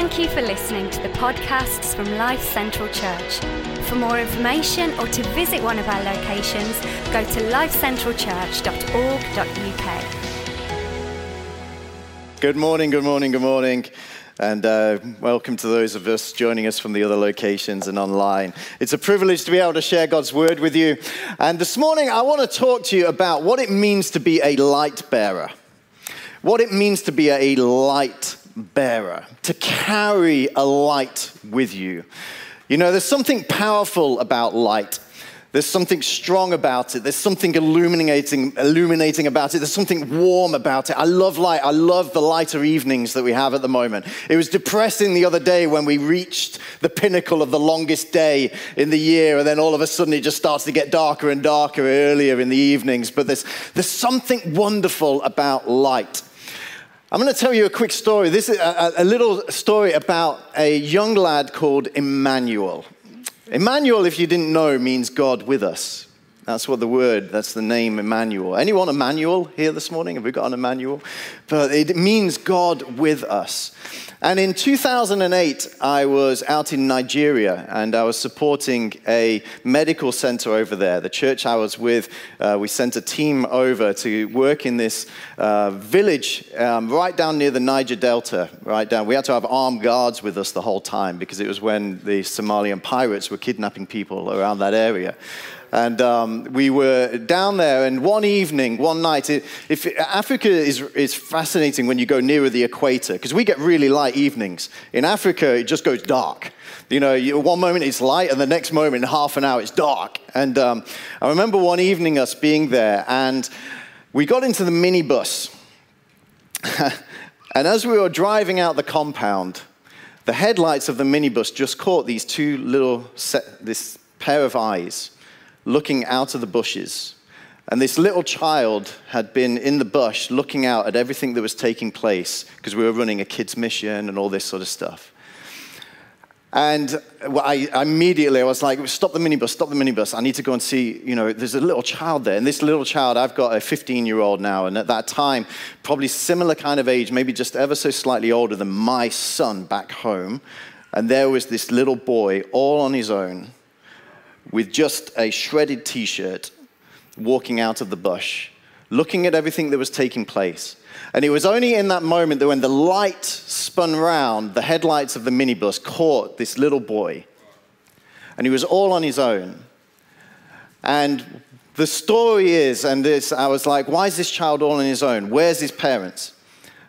Thank you for listening to the podcasts from Life Central Church. For more information or to visit one of our locations, go to lifecentralchurch.org.uk. Good morning, good morning, good morning. And uh, welcome to those of us joining us from the other locations and online. It's a privilege to be able to share God's word with you. And this morning, I want to talk to you about what it means to be a light bearer. What it means to be a light bearer, to carry a light with you. You know, there's something powerful about light. There's something strong about it. There's something illuminating, illuminating about it. There's something warm about it. I love light. I love the lighter evenings that we have at the moment. It was depressing the other day when we reached the pinnacle of the longest day in the year, and then all of a sudden it just starts to get darker and darker earlier in the evenings. But there's, there's something wonderful about light. I'm going to tell you a quick story. This is a, a, little story about a young lad called Emmanuel. Emmanuel, if you didn't know, means God with us. That's what the word, that's the name Emmanuel. Anyone Emmanuel here this morning? Have we got an Emmanuel? But it means God with us. And in 2008, I was out in Nigeria and I was supporting a medical center over there. The church I was with, uh, we sent a team over to work in this uh, village um, right down near the Niger Delta, right down. We had to have armed guards with us the whole time because it was when the Somalian pirates were kidnapping people around that area. And um, we were down there, and one evening, one night, it, if Africa is, is fascinating when you go nearer the equator, because we get really light evenings. In Africa, it just goes dark. You know, you, one moment it's light, and the next moment, in half an hour, it's dark. And um, I remember one evening us being there, and we got into the minibus. and as we were driving out the compound, the headlights of the minibus just caught these two little, set, this pair of eyes looking out of the bushes. And this little child had been in the bush looking out at everything that was taking place because we were running a kids' mission and all this sort of stuff. And I, immediately I was like, stop the minibus, stop the minibus. I need to go and see, you know, there's a little child there. And this little child, I've got a 15 year old now. And at that time, probably similar kind of age, maybe just ever so slightly older than my son back home. And there was this little boy all on his own with just a shredded t shirt walking out of the bush, looking at everything that was taking place. And it was only in that moment that when the light spun round, the headlights of the minibus caught this little boy. And he was all on his own. And the story is, and this, I was like, why is this child all on his own? Where's his parents?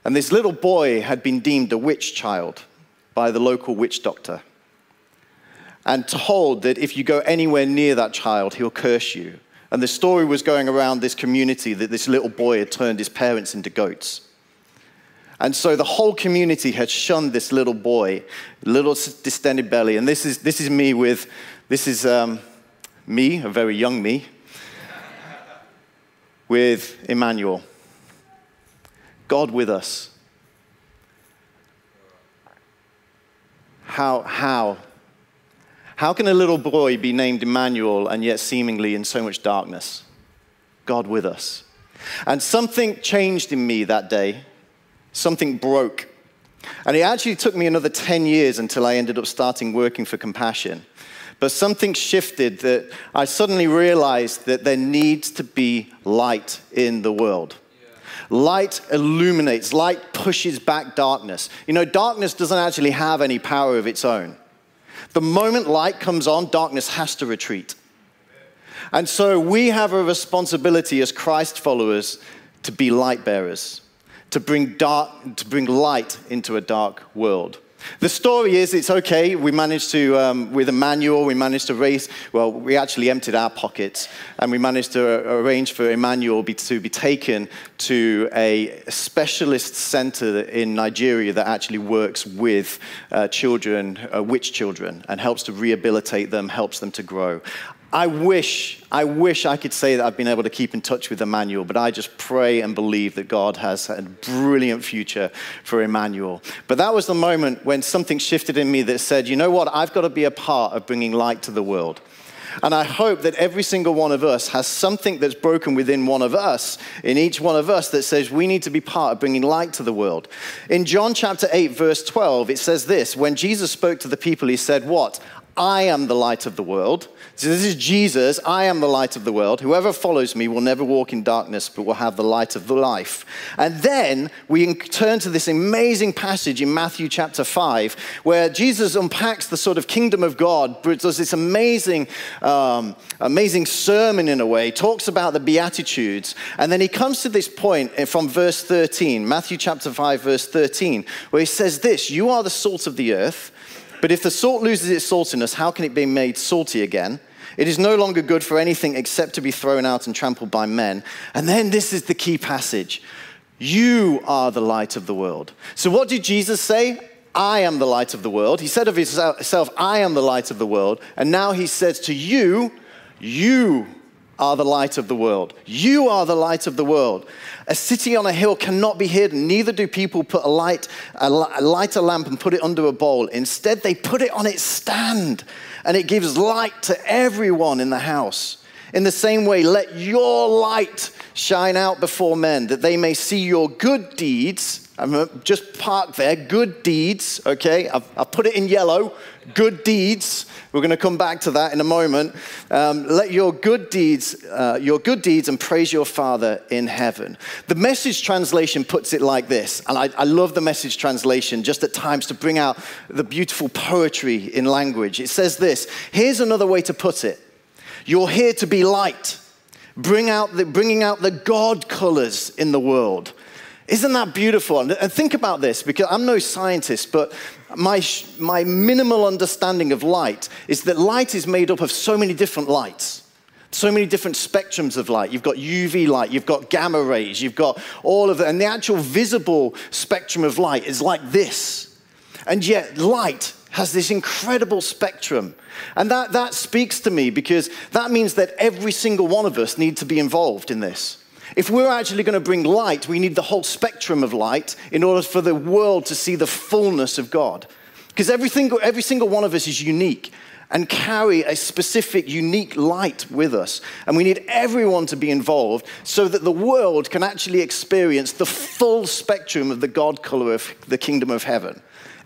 And this little boy had been deemed a witch child by the local witch doctor and told that if you go anywhere near that child, he'll curse you. And the story was going around this community that this little boy had turned his parents into goats. And so the whole community had shunned this little boy, little distended belly. And this is, this is me with, this is um, me, a very young me, with Emmanuel. God with us. How, how how can a little boy be named Emmanuel and yet seemingly in so much darkness? God with us. And something changed in me that day. Something broke. And it actually took me another 10 years until I ended up starting working for Compassion. But something shifted that I suddenly realized that there needs to be light in the world. Light illuminates, light pushes back darkness. You know, darkness doesn't actually have any power of its own. The moment light comes on, darkness has to retreat. And so we have a responsibility as Christ followers to be light bearers, to bring, dark, to bring light into a dark world. The story is it's okay. We managed to, um, with Emmanuel, we managed to raise, well, we actually emptied our pockets and we managed to arrange for Emmanuel be, to be taken to a specialist center in Nigeria that actually works with uh, children, uh, witch children, and helps to rehabilitate them, helps them to grow. I wish, I wish I could say that I've been able to keep in touch with Emmanuel, but I just pray and believe that God has a brilliant future for Emmanuel. But that was the moment when something shifted in me that said, you know what, I've got to be a part of bringing light to the world. And I hope that every single one of us has something that's broken within one of us, in each one of us, that says we need to be part of bringing light to the world. In John chapter 8, verse 12, it says this When Jesus spoke to the people, he said, What? I am the light of the world. So this is Jesus. I am the light of the world. Whoever follows me will never walk in darkness, but will have the light of the life. And then we turn to this amazing passage in Matthew chapter 5, where Jesus unpacks the sort of kingdom of God, does this amazing, um, amazing sermon in a way, talks about the Beatitudes. And then he comes to this point from verse 13, Matthew chapter 5, verse 13, where he says this You are the salt of the earth. But if the salt loses its saltiness, how can it be made salty again? It is no longer good for anything except to be thrown out and trampled by men. And then this is the key passage You are the light of the world. So, what did Jesus say? I am the light of the world. He said of himself, I am the light of the world. And now he says to you, You are the light of the world. You are the light of the world. A city on a hill cannot be hidden. Neither do people put a light, a light a lamp and put it under a bowl. Instead, they put it on its stand, and it gives light to everyone in the house. In the same way, let your light shine out before men, that they may see your good deeds. I'm just parked there, good deeds, okay? I've, I've put it in yellow, good deeds we're going to come back to that in a moment. Um, let your good deeds, uh, your good deeds, and praise your Father in heaven. The message translation puts it like this, and I, I love the message translation just at times to bring out the beautiful poetry in language. It says this Here's another way to put it You're here to be light, bring out the, bringing out the God colors in the world. Isn't that beautiful? And think about this because I'm no scientist, but my, my minimal understanding of light is that light is made up of so many different lights. So many different spectrums of light. You've got UV light, you've got gamma rays, you've got all of it. And the actual visible spectrum of light is like this. And yet, light has this incredible spectrum. And that, that speaks to me because that means that every single one of us needs to be involved in this. If we're actually going to bring light, we need the whole spectrum of light in order for the world to see the fullness of God. Because every single, every single one of us is unique and carry a specific, unique light with us. And we need everyone to be involved so that the world can actually experience the full spectrum of the God color of the kingdom of heaven.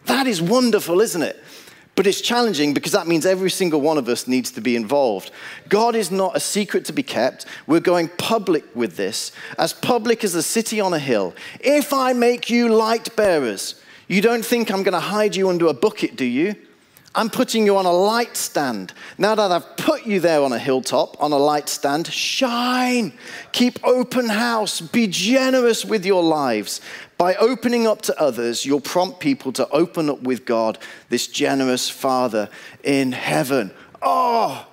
That is wonderful, isn't it? But it's challenging because that means every single one of us needs to be involved. God is not a secret to be kept. We're going public with this, as public as a city on a hill. If I make you light bearers, you don't think I'm going to hide you under a bucket, do you? I'm putting you on a light stand. Now that I've put you there on a hilltop, on a light stand, shine. Keep open house. Be generous with your lives. By opening up to others, you'll prompt people to open up with God, this generous Father in heaven. Oh,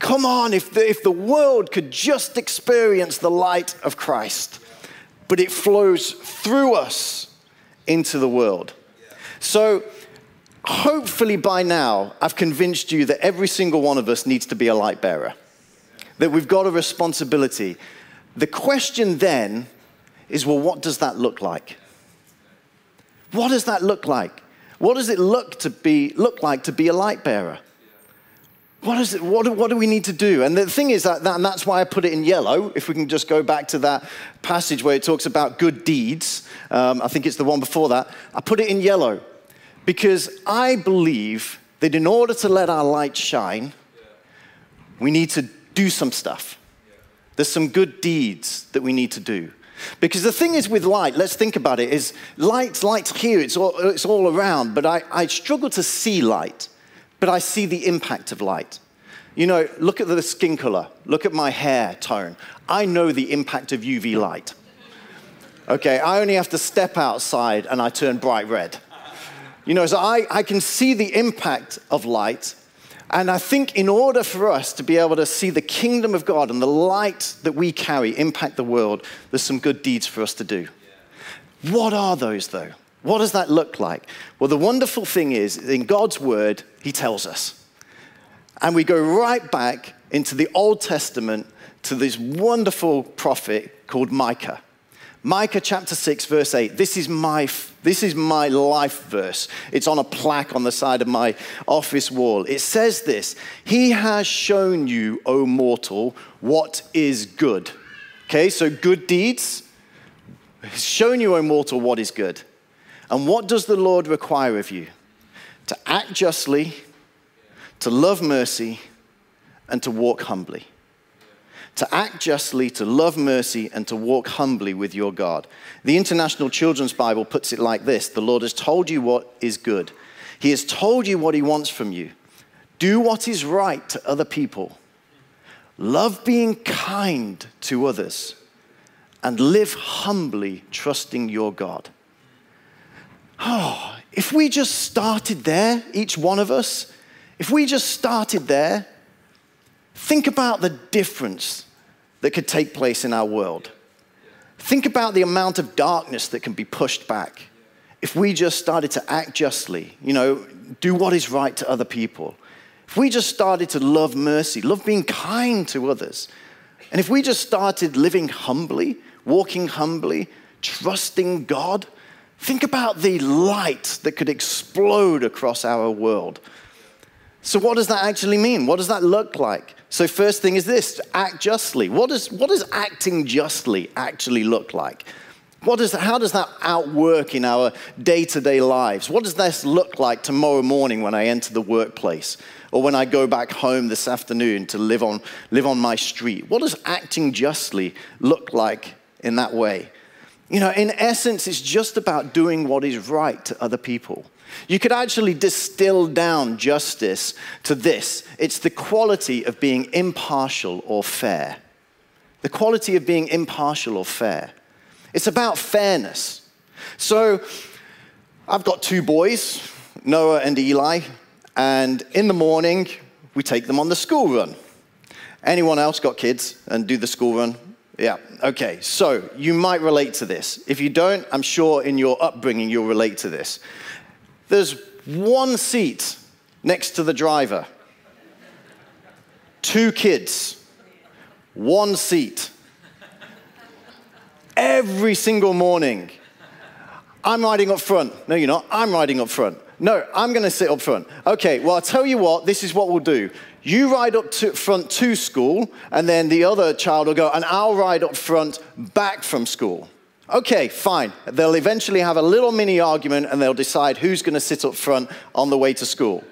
come on, if the, if the world could just experience the light of Christ, but it flows through us into the world. So, hopefully by now, I've convinced you that every single one of us needs to be a light bearer, that we've got a responsibility. The question then is well, what does that look like? What does that look like? What does it look, to be, look like to be a light bearer? What, is it, what, do, what do we need to do? And the thing is that, that, and that's why I put it in yellow. If we can just go back to that passage where it talks about good deeds, um, I think it's the one before that. I put it in yellow because I believe that in order to let our light shine, we need to do some stuff. There's some good deeds that we need to do. Because the thing is with light, let's think about it, is light, light's here, it's all, it's all around, but I, I struggle to see light, but I see the impact of light. You know, look at the skin color, look at my hair tone. I know the impact of UV light. Okay, I only have to step outside and I turn bright red. You know, so I, I can see the impact of light and I think in order for us to be able to see the kingdom of God and the light that we carry impact the world, there's some good deeds for us to do. What are those, though? What does that look like? Well, the wonderful thing is, in God's word, He tells us. And we go right back into the Old Testament to this wonderful prophet called Micah. Micah chapter 6, verse 8. This is my, this is my life verse. It's on a plaque on the side of my office wall. It says this He has shown you, O mortal, what is good. Okay, so good deeds. He's shown you, O mortal, what is good. And what does the Lord require of you? To act justly, to love mercy, and to walk humbly to act justly, to love mercy, and to walk humbly with your God. The International Children's Bible puts it like this The Lord has told you what is good, He has told you what He wants from you. Do what is right to other people, love being kind to others, and live humbly, trusting your God. Oh, if we just started there, each one of us, if we just started there, think about the difference that could take place in our world. Think about the amount of darkness that can be pushed back if we just started to act justly, you know, do what is right to other people. If we just started to love mercy, love being kind to others, and if we just started living humbly, walking humbly, trusting God, think about the light that could explode across our world. So, what does that actually mean? What does that look like? So, first thing is this act justly. What does, what does acting justly actually look like? What does, how does that outwork in our day to day lives? What does this look like tomorrow morning when I enter the workplace or when I go back home this afternoon to live on, live on my street? What does acting justly look like in that way? You know, in essence, it's just about doing what is right to other people. You could actually distill down justice to this it's the quality of being impartial or fair. The quality of being impartial or fair. It's about fairness. So, I've got two boys, Noah and Eli, and in the morning, we take them on the school run. Anyone else got kids and do the school run? Yeah, okay. So, you might relate to this. If you don't, I'm sure in your upbringing you'll relate to this. There's one seat next to the driver, two kids, one seat. Every single morning, I'm riding up front. No, you're not. I'm riding up front. No, I'm going to sit up front. Okay, well, I'll tell you what, this is what we'll do. You ride up to front to school, and then the other child will go, and I'll ride up front back from school. Okay, fine. They'll eventually have a little mini argument and they'll decide who's going to sit up front on the way to school.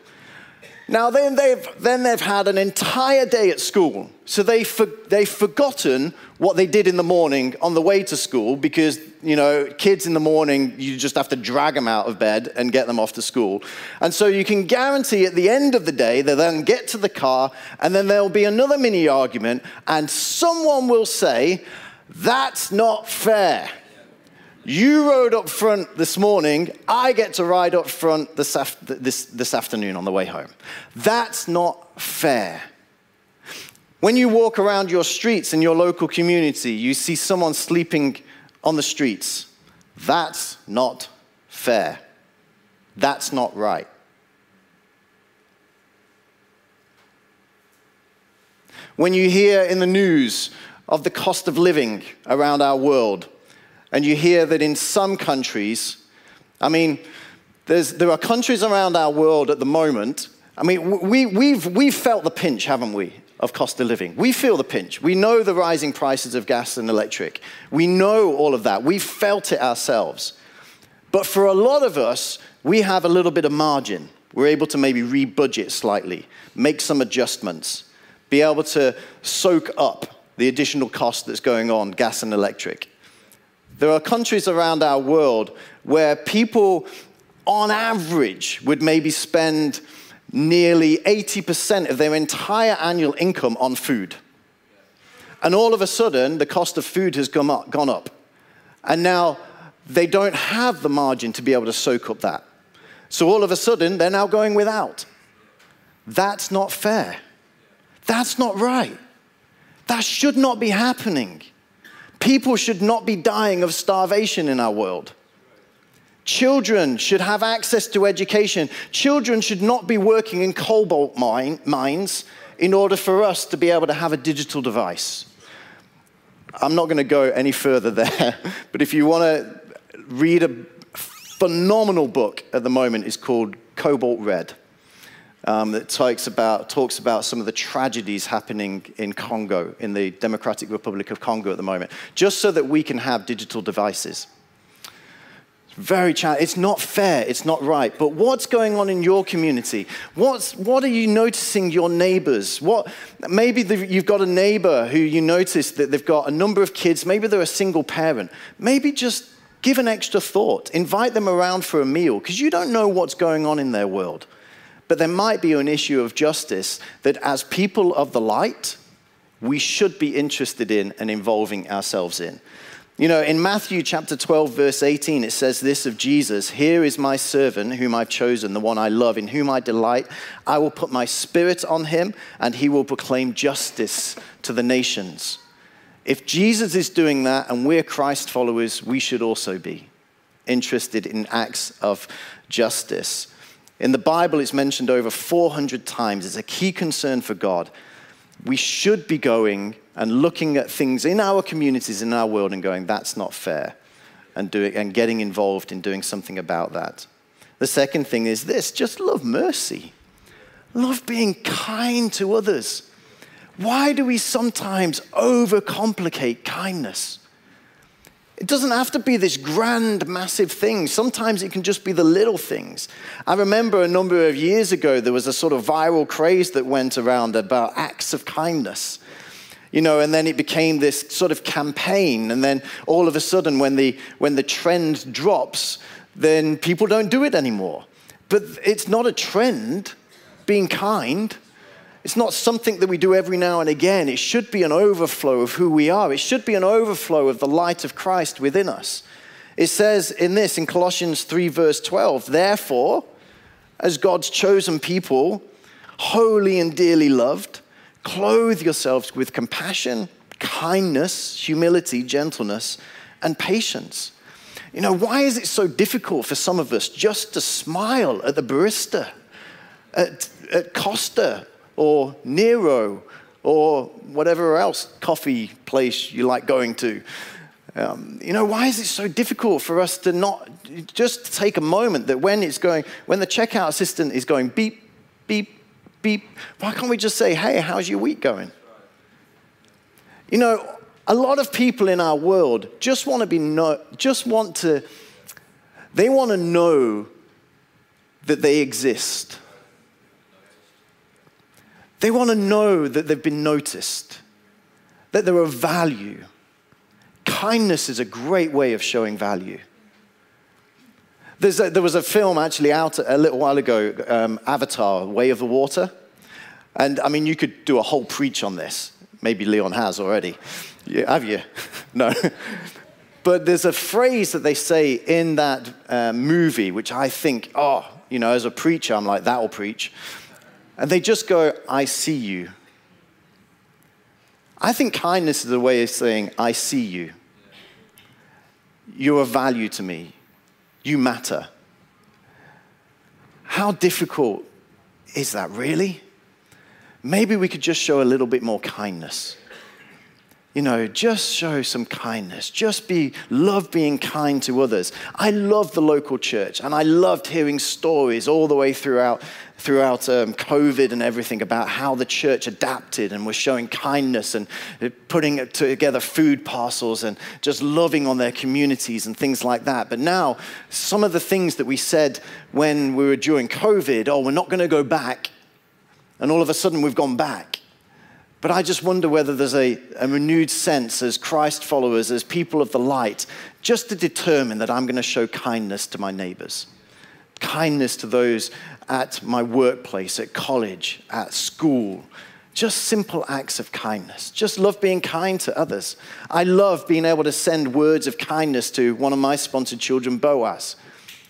Now, then they've, then they've had an entire day at school. So they for, they've forgotten what they did in the morning on the way to school because, you know, kids in the morning, you just have to drag them out of bed and get them off to school. And so you can guarantee at the end of the day, they'll then get to the car and then there'll be another mini argument and someone will say, That's not fair. You rode up front this morning. I get to ride up front this, this, this afternoon on the way home. That's not fair. When you walk around your streets in your local community, you see someone sleeping on the streets. That's not fair. That's not right. When you hear in the news of the cost of living around our world, and you hear that in some countries, I mean, there are countries around our world at the moment. I mean, we, we've, we've felt the pinch, haven't we, of cost of living? We feel the pinch. We know the rising prices of gas and electric. We know all of that. We've felt it ourselves. But for a lot of us, we have a little bit of margin. We're able to maybe re-budget slightly, make some adjustments, be able to soak up the additional cost that's going on, gas and electric. There are countries around our world where people, on average, would maybe spend nearly 80% of their entire annual income on food. And all of a sudden, the cost of food has gone up. Gone up. And now they don't have the margin to be able to soak up that. So all of a sudden, they're now going without. That's not fair. That's not right. That should not be happening. People should not be dying of starvation in our world. Children should have access to education. Children should not be working in cobalt mine, mines in order for us to be able to have a digital device. I'm not going to go any further there, but if you want to read a phenomenal book at the moment, it's called Cobalt Red. Um, that talks about, talks about some of the tragedies happening in Congo, in the Democratic Republic of Congo at the moment, just so that we can have digital devices. Very challenging. It's not fair. It's not right. But what's going on in your community? What's, what are you noticing your neighbors? What, maybe you've got a neighbor who you notice that they've got a number of kids. Maybe they're a single parent. Maybe just give an extra thought. Invite them around for a meal because you don't know what's going on in their world. But there might be an issue of justice that as people of the light, we should be interested in and involving ourselves in. You know, in Matthew chapter 12, verse 18, it says this of Jesus Here is my servant whom I've chosen, the one I love, in whom I delight. I will put my spirit on him, and he will proclaim justice to the nations. If Jesus is doing that and we're Christ followers, we should also be interested in acts of justice. In the Bible, it's mentioned over 400 times. It's a key concern for God. We should be going and looking at things in our communities, in our world, and going, that's not fair, and, doing, and getting involved in doing something about that. The second thing is this just love mercy, love being kind to others. Why do we sometimes overcomplicate kindness? It doesn't have to be this grand, massive thing. Sometimes it can just be the little things. I remember a number of years ago, there was a sort of viral craze that went around about acts of kindness. You know, and then it became this sort of campaign. And then all of a sudden, when the, when the trend drops, then people don't do it anymore. But it's not a trend, being kind. It's not something that we do every now and again. It should be an overflow of who we are. It should be an overflow of the light of Christ within us. It says in this, in Colossians 3, verse 12, therefore, as God's chosen people, holy and dearly loved, clothe yourselves with compassion, kindness, humility, gentleness, and patience. You know, why is it so difficult for some of us just to smile at the barista, at, at Costa, or Nero or whatever else coffee place you like going to. Um, you know, why is it so difficult for us to not just take a moment that when it's going, when the checkout assistant is going beep, beep, beep, why can't we just say, hey, how's your week going? You know, a lot of people in our world just want to be, no, just want to, they want to know that they exist. They want to know that they've been noticed, that they're of value. Kindness is a great way of showing value. A, there was a film actually out a little while ago, um, Avatar, Way of the Water. And I mean, you could do a whole preach on this. Maybe Leon has already. Yeah, have you? no. But there's a phrase that they say in that uh, movie, which I think, oh, you know, as a preacher, I'm like, that'll preach. And they just go, I see you. I think kindness is a way of saying, I see you. You're of value to me. You matter. How difficult is that, really? Maybe we could just show a little bit more kindness you know, just show some kindness. Just be, love being kind to others. I love the local church, and I loved hearing stories all the way throughout, throughout um, COVID and everything about how the church adapted and was showing kindness and putting together food parcels and just loving on their communities and things like that. But now, some of the things that we said when we were during COVID, oh, we're not going to go back, and all of a sudden we've gone back. But I just wonder whether there's a, a, renewed sense as Christ followers, as people of the light, just to determine that I'm going to show kindness to my neighbors, kindness to those at my workplace, at college, at school. Just simple acts of kindness. Just love being kind to others. I love being able to send words of kindness to one of my sponsored children, Boaz.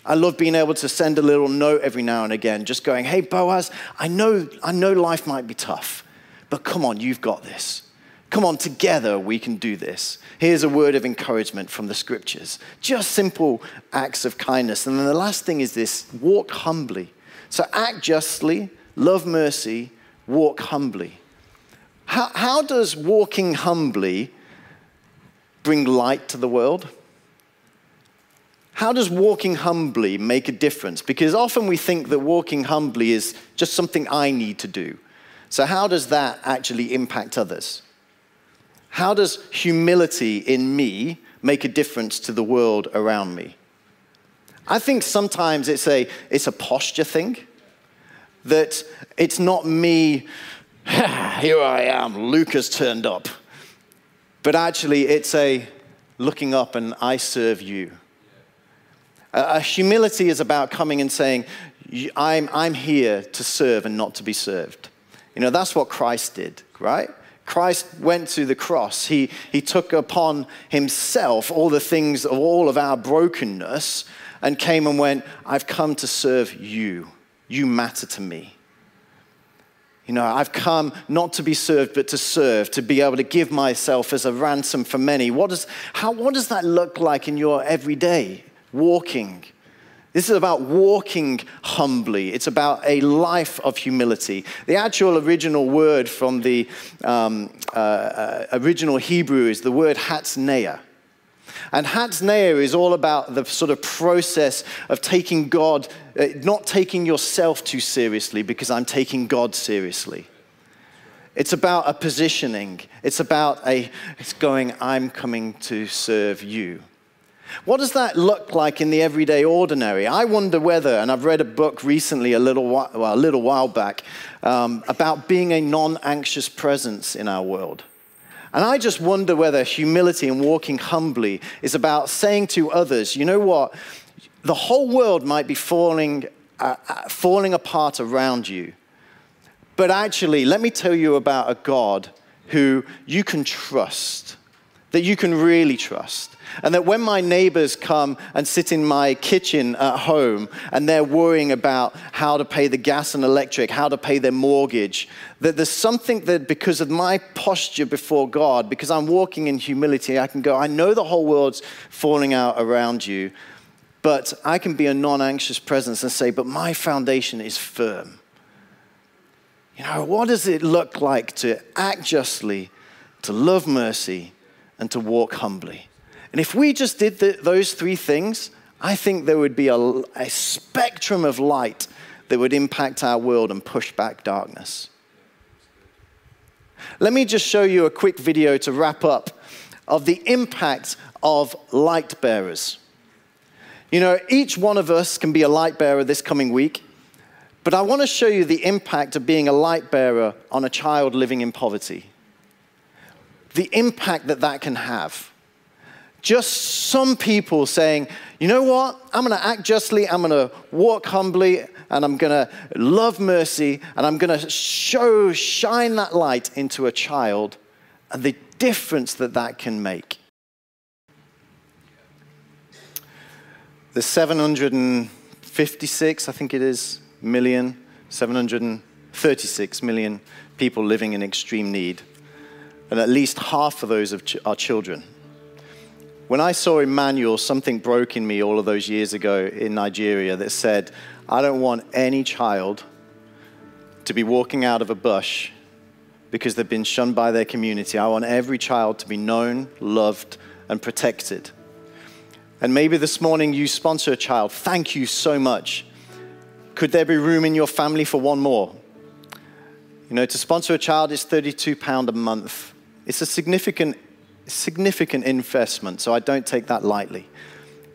I love being able to send a little note every now and again, just going, hey, Boaz, I know, I know life might be tough. But come on, you've got this. Come on, together we can do this. Here's a word of encouragement from the scriptures. Just simple acts of kindness. And then the last thing is this walk humbly. So act justly, love mercy, walk humbly. How, how does walking humbly bring light to the world? How does walking humbly make a difference? Because often we think that walking humbly is just something I need to do. So, how does that actually impact others? How does humility in me make a difference to the world around me? I think sometimes it's a, it's a posture thing, that it's not me, here I am, Luke's turned up. But actually, it's a looking up and I serve you. Uh, humility is about coming and saying, I'm, I'm here to serve and not to be served. You know, that's what Christ did, right? Christ went to the cross. He, he took upon himself all the things of all of our brokenness and came and went, I've come to serve you. You matter to me. You know, I've come not to be served, but to serve, to be able to give myself as a ransom for many. What, does, how, what does that look like in your everyday? walking. This is about walking humbly. It's about a life of humility. The actual original word from the um, uh, uh, original Hebrew is the word hatznea. And hatznea is all about the sort of process of taking God, uh, not taking yourself too seriously because I'm taking God seriously. It's about a positioning. It's about a, it's going, I'm coming to serve you. What does that look like in the everyday ordinary? I wonder whether, and I've read a book recently, a little while, well, a little while back, um, about being a non anxious presence in our world. And I just wonder whether humility and walking humbly is about saying to others, you know what? The whole world might be falling, uh, uh falling apart around you. But actually, let me tell you about a God who you can trust, that you can really trust. And that when my neighbors come and sit in my kitchen at home and they're worrying about how to pay the gas and electric, how to pay their mortgage, that there's something that because of my posture before God, because I'm walking in humility, I can go, I know the whole world's falling out around you, but I can be a non anxious presence and say, but my foundation is firm. You know, what does it look like to act justly, to love mercy, and to walk humbly? And if we just did the, those three things, I think there would be a, a spectrum of light that would impact our world and push back darkness. Let me just show you a quick video to wrap up of the impact of light bearers. You know, each one of us can be a light bearer this coming week, but I want to show you the impact of being a light bearer on a child living in poverty. The impact that that can have just some people saying, you know what? I'm going to act justly, I'm going to walk humbly, and I'm going to love mercy, and I'm going to show, shine that light into a child, and the difference that that can make. The 756, I think it is, million, 736 million people living in extreme need, and at least half of those are children. When I saw Emmanuel, something broke in me all of those years ago in Nigeria that said, I don't want any child to be walking out of a bush because they've been shunned by their community. I want every child to be known, loved, and protected. And maybe this morning you sponsor a child. Thank you so much. Could there be room in your family for one more? You know, to sponsor a child is £32 a month. It's a significant significant investment, so I don't take that lightly.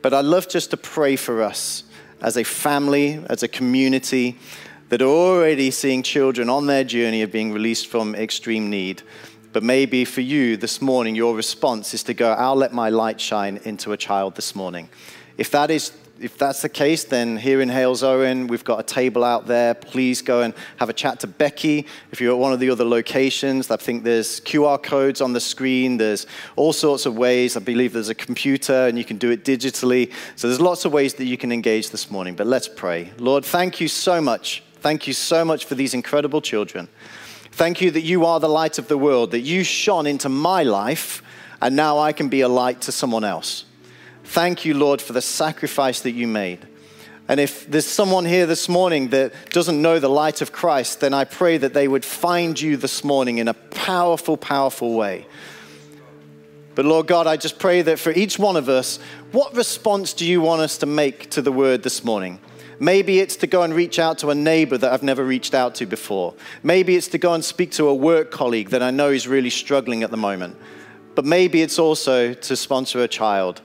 But I love just to pray for us as a family, as a community that are already seeing children on their journey of being released from extreme need. But maybe for you this morning, your response is to go, I'll let my light shine into a child this morning. If that is if that's the case, then here in Halesowen, we've got a table out there. Please go and have a chat to Becky. If you're at one of the other locations, I think there's QR codes on the screen. There's all sorts of ways. I believe there's a computer and you can do it digitally. So there's lots of ways that you can engage this morning. But let's pray. Lord, thank you so much. Thank you so much for these incredible children. Thank you that you are the light of the world, that you shone into my life, and now I can be a light to someone else. Thank you, Lord, for the sacrifice that you made. And if there's someone here this morning that doesn't know the light of Christ, then I pray that they would find you this morning in a powerful, powerful way. But Lord God, I just pray that for each one of us, what response do you want us to make to the word this morning? Maybe it's to go and reach out to a neighbor that I've never reached out to before. Maybe it's to go and speak to a work colleague that I know is really struggling at the moment. But maybe it's also to sponsor a child.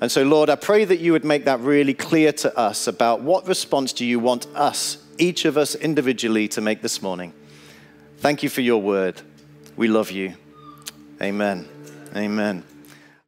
And so, Lord, I pray that you would make that really clear to us about what response do you want us, each of us individually, to make this morning. Thank you for your word. We love you. Amen. Amen.